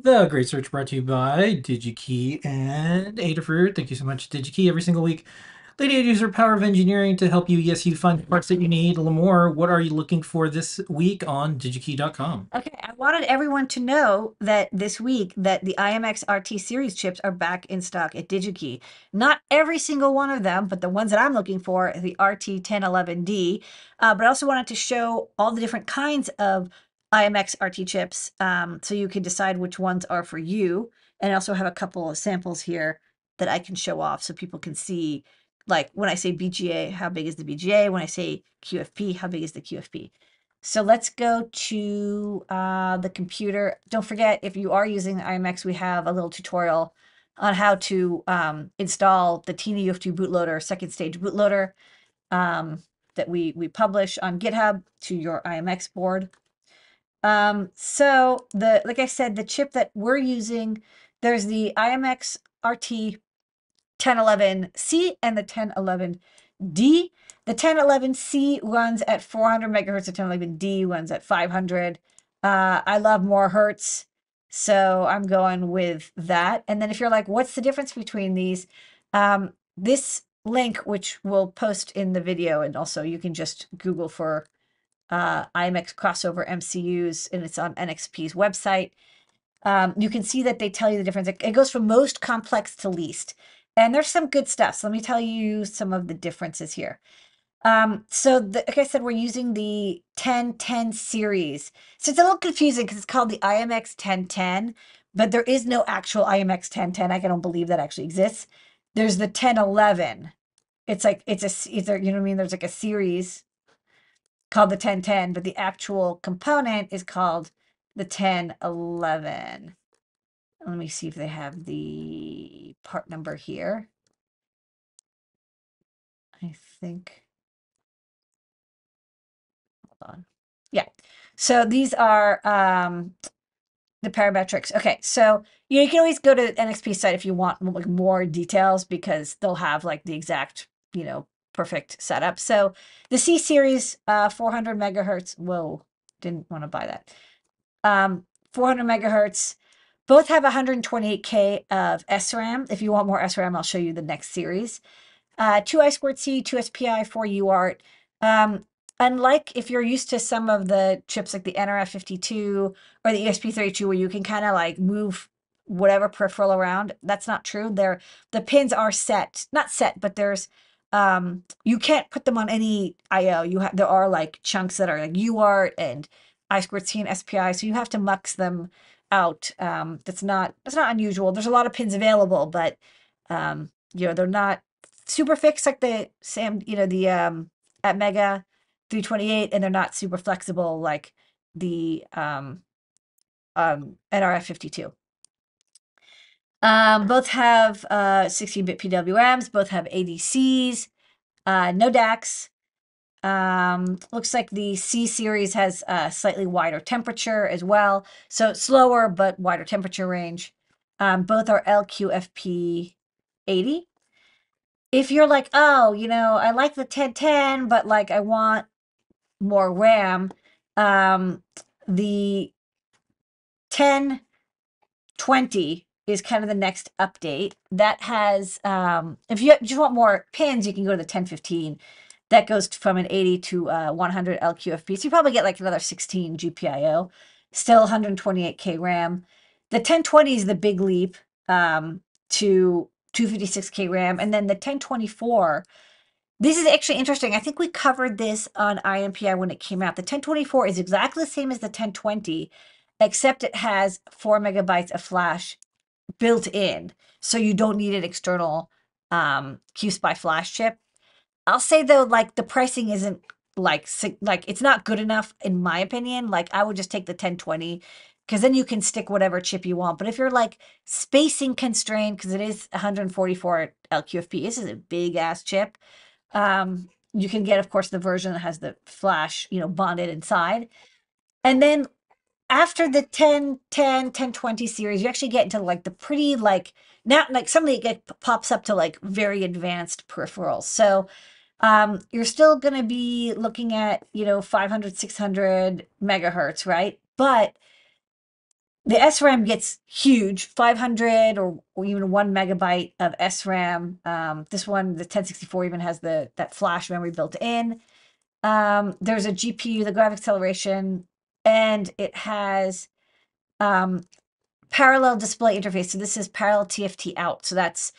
The Great Search brought to you by DigiKey and Adafruit. Thank you so much, DigiKey, every single week. Lady user power of engineering to help you. Yes, you find parts that you need. Limor, what are you looking for this week on digikey.com? Okay, I wanted everyone to know that this week that the IMX RT series chips are back in stock at DigiKey. Not every single one of them, but the ones that I'm looking for, the RT1011D. Uh, but I also wanted to show all the different kinds of IMX RT chips um, so you can decide which ones are for you. And I also have a couple of samples here that I can show off so people can see like when I say BGA, how big is the BGA? When I say QFP, how big is the QFP? So let's go to uh, the computer. Don't forget, if you are using IMX, we have a little tutorial on how to um, install the TinyUF2 bootloader, second stage bootloader um, that we, we publish on GitHub to your IMX board. Um, so the like I said, the chip that we're using, there's the IMX RT 1011C and the 1011D. The 1011C runs at 400 megahertz. The 1011D runs at 500. Uh, I love more hertz, so I'm going with that. And then if you're like, what's the difference between these? Um, this link, which we'll post in the video, and also you can just Google for uh, IMX crossover MCUs, and it's on NXP's website. Um, you can see that they tell you the difference. It, goes from most complex to least. And there's some good stuff. So let me tell you some of the differences here. Um, so the, like I said, we're using the 1010 series. So it's a little confusing because it's called the IMX 1010, but there is no actual IMX 1010. I don't believe that actually exists. There's the 1011. It's like, it's a, a, you know what I mean? There's like a series called the 1010, but the actual component is called the 1011. Let me see if they have the part number here. I think. Hold on. Yeah. So these are um, the parametrics. Okay. So you, know, you can always go to the NXP site if you want like more details because they'll have like the exact, you know, perfect setup. So the C series, uh, 400 megahertz. Whoa, didn't want to buy that. Um, 400 megahertz. Both have 128K of SRAM. If you want more SRAM, I'll show you the next series. Uh, 2 I squared C, 2 SPI, 4 UART. Um, unlike if you're used to some of the chips like the NRF52 or the ESP32 where you can kind of like move whatever peripheral around, that's not true. They're, the pins are set, not set, but there's um you can't put them on any IO. You have there are like chunks that are like UART and I squared C and SPI, so you have to mux them out. Um, that's not that's not unusual. There's a lot of pins available, but um, you know they're not super fixed like the Sam, you know the um, at Mega 328, and they're not super flexible like the um, um, NRF52. Um, both have 16-bit uh, PWMs, both have ADCs, uh, no DACs, um, looks like the C series has a slightly wider temperature as well. So slower, but wider temperature range. Um, both are LQFP 80. If you're like, oh, you know, I like the 1010, but like I want more RAM, um, the 1020 is kind of the next update. That has, um, if you just want more pins, you can go to the 1015 that goes from an 80 to uh, 100 LQFP. So you probably get like another 16 GPIO, still 128K RAM. The 1020 is the big leap um, to 256K RAM. And then the 1024, this is actually interesting. I think we covered this on IMPI when it came out. The 1024 is exactly the same as the 1020, except it has four megabytes of flash built in. So you don't need an external um, QSPI flash chip. I'll say though, like the pricing isn't like like it's not good enough in my opinion. Like I would just take the 1020 because then you can stick whatever chip you want. But if you're like spacing constrained, because it is 144 LQFP, this is a big ass chip. Um, you can get, of course, the version that has the flash, you know, bonded inside. And then after the 10, 10, 1020 series, you actually get into like the pretty like not like something that get, pops up to like very advanced peripherals. So um, you're still going to be looking at, you know, 500, 600 megahertz, right? But the SRAM gets huge, 500 or, or even one megabyte of SRAM. Um, this one, the 1064, even has the that flash memory built in. Um, there's a GPU, the graphic acceleration, and it has um, parallel display interface. So this is parallel TFT out. So that's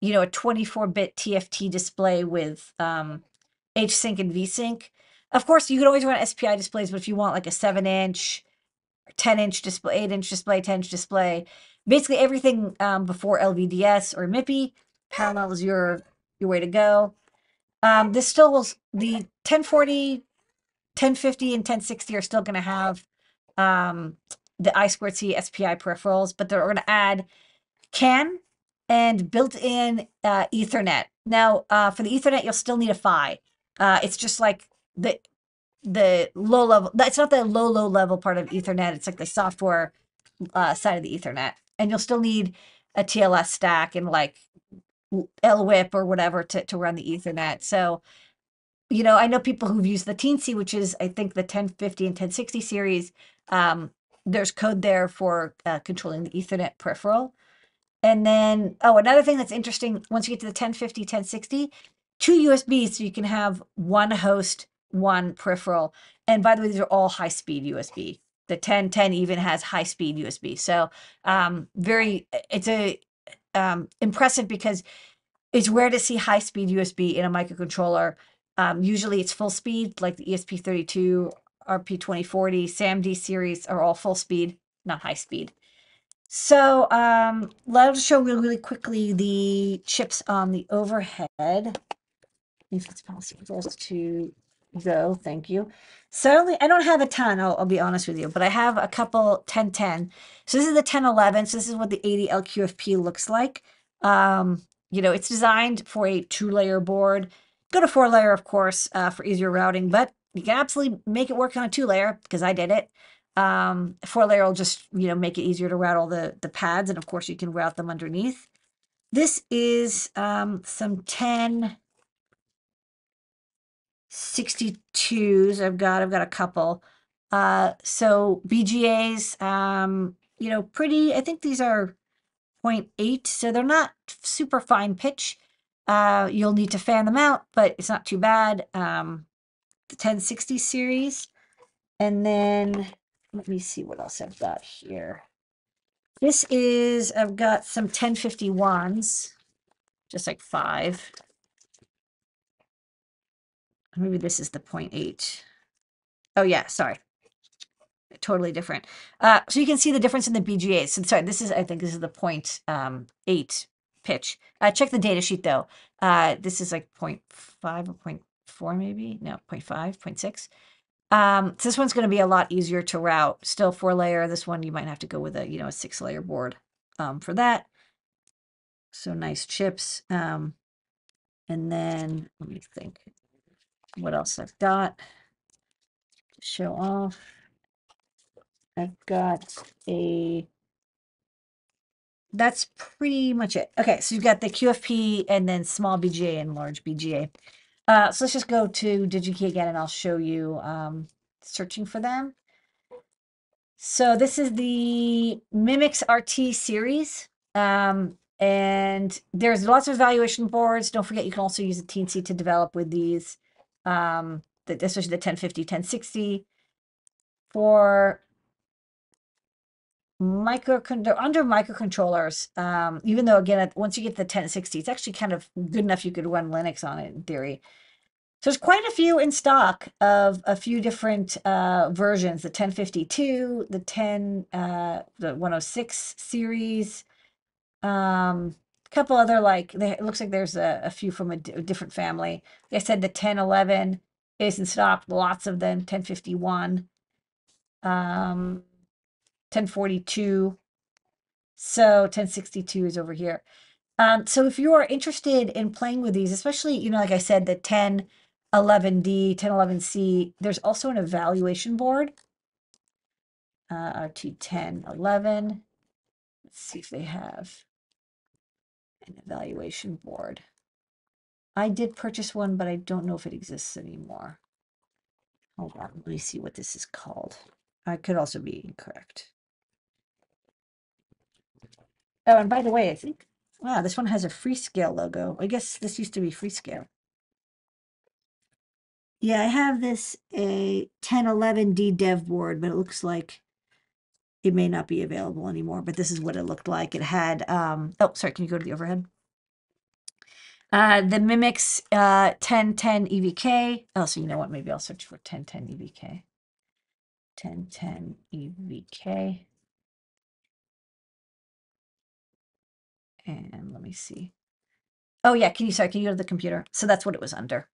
you know a 24-bit TFT display with um, H-Sync and V-Sync. Of course, you can always run SPI displays, but if you want like a 7-inch 10 inch display, 8 inch display, 10 inch display. Basically everything um, before LVDS or MIPI, parallel is your, your way to go. Um, this still will, the 1040, 1050, and 1060 are still going to have um, the I squared C SPI peripherals, but they're going to add CAN and built-in uh, Ethernet. Now, uh, for the Ethernet, you'll still need a PHY. Uh, it's just like the the low level It's not the low low level part of ethernet it's like the software uh, side of the ethernet and you'll still need a tls stack and like lwip or whatever to, to run the ethernet so you know i know people who've used the teensy which is i think the 1050 and 1060 series um, there's code there for uh, controlling the ethernet peripheral and then oh another thing that's interesting once you get to the 1050 1060 two usbs so you can have one host one peripheral. And by the way, these are all high speed USB. The 1010 even has high speed USB. So um, very, it's a um, impressive because it's rare to see high speed USB in a microcontroller. Um, usually it's full speed, like the ESP32, RP2040, SAMD series are all full speed, not high speed. So um, let's show really, really quickly the chips on the overhead. If it's possible to go. Thank you. Certainly, I don't have a ton, I'll, I'll be honest with you, but I have a couple 1010. So this is the 1011. So this is what the 80 LQFP looks like. Um, you know, it's designed for a two layer board. Go to four layer, of course, uh, for easier routing, but you can absolutely make it work on a two layer because I did it. Um, four layer will just, you know, make it easier to route all the, the pads. And of course you can route them underneath. This is um, some 10 62s I've got. I've got a couple. Uh, so BGAs, um, you know, pretty, I think these are 0.8, so they're not super fine pitch. Uh, you'll need to fan them out, but it's not too bad. Um, the 1060 series. And then let me see what else I've got here. This is, I've got some 1051s, just like five. Maybe this is the 0.8. Oh yeah, sorry. Totally different. Uh, so you can see the difference in the BGAs. So sorry, this is, I think this is the um, 0.8 pitch. Uh, check the data sheet though. Uh, this is like 0.5 or 0.4 maybe? No, 0.5, 0.6. Um, so this one's going to be a lot easier to route. Still four layer. This one you might have to go with a, you know, a six layer board um, for that. So nice chips. Um, and then let me think what else I've got to show off. I've got a, that's pretty much it. Okay, so you've got the QFP and then small BGA and large BGA. Uh, so let's just go to DigiKey again and I'll show you um, searching for them. So this is the IMX RT series. Um, and there's lots of evaluation boards. Don't forget, you can also use the Teensy to develop with these um, the, especially the 1050, 1060. For micro under microcontrollers um even though again once you get the 1060 it's actually kind of good enough you could run linux on it in theory so there's quite a few in stock of a few different uh versions the 1052 the 10 uh the 106 series um a couple other like they, it looks like there's a, a few from a, d- a different family. like i said the 1011 is in stock, lots of them, 1051, um, 1042. So 1062 is over here. Um, so if you are interested in playing with these, especially, you know, like I said, the 1011D, 1011C, there's also an evaluation board. Uh, RT1011. Let's see if they have an evaluation board. I did purchase one, but I don't know if it exists anymore. Hold on, let me see what this is called. I could also be incorrect. Oh, and by the way, I think wow, this one has a Freescale logo. I guess this used to be Freescale. Yeah, I have this a 1011D dev board, but it looks like it may not be available anymore. But this is what it looked like. It had um oh sorry, can you go to the overhead? Uh the IMX uh 1010 EVK. Oh, so you know what? Maybe I'll search for 1010 EVK. 1010 EVK. And let me see. Oh yeah, can you sorry, can you go to the computer? So that's what it was under.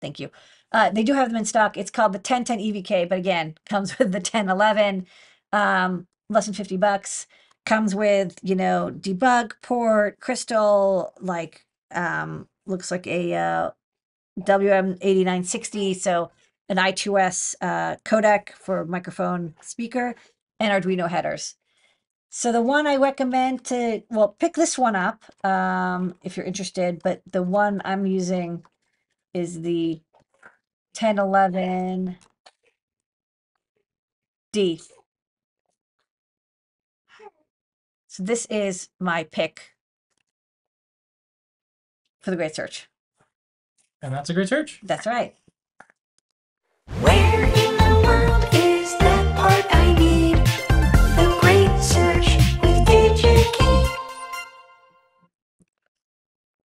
Thank you. Uh, they do have them in stock. It's called the 1010 EVK, but again, comes with the 1011, um, less than 50 bucks. Comes with, you know, debug port, crystal, like, um, looks like a uh, WM8960. So an I2S uh, codec for microphone speaker and Arduino headers. So the one I recommend to, well, pick this one up um, if you're interested, but the one I'm using is the 1011 D. So this is my pick for the great search. And that's a great search. That's right.